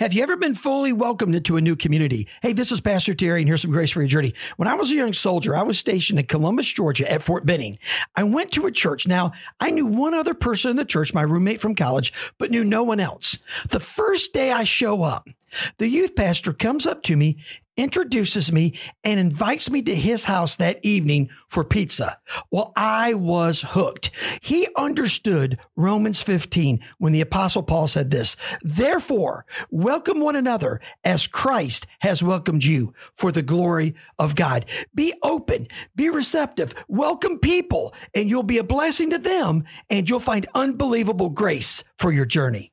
Have you ever been fully welcomed into a new community? Hey, this is Pastor Terry, and here's some grace for your journey. When I was a young soldier, I was stationed in Columbus, Georgia at Fort Benning. I went to a church. Now, I knew one other person in the church, my roommate from college, but knew no one else. The first day I show up, the youth pastor comes up to me introduces me and invites me to his house that evening for pizza. Well, I was hooked. He understood Romans 15 when the apostle Paul said this, therefore welcome one another as Christ has welcomed you for the glory of God. Be open, be receptive, welcome people and you'll be a blessing to them and you'll find unbelievable grace for your journey.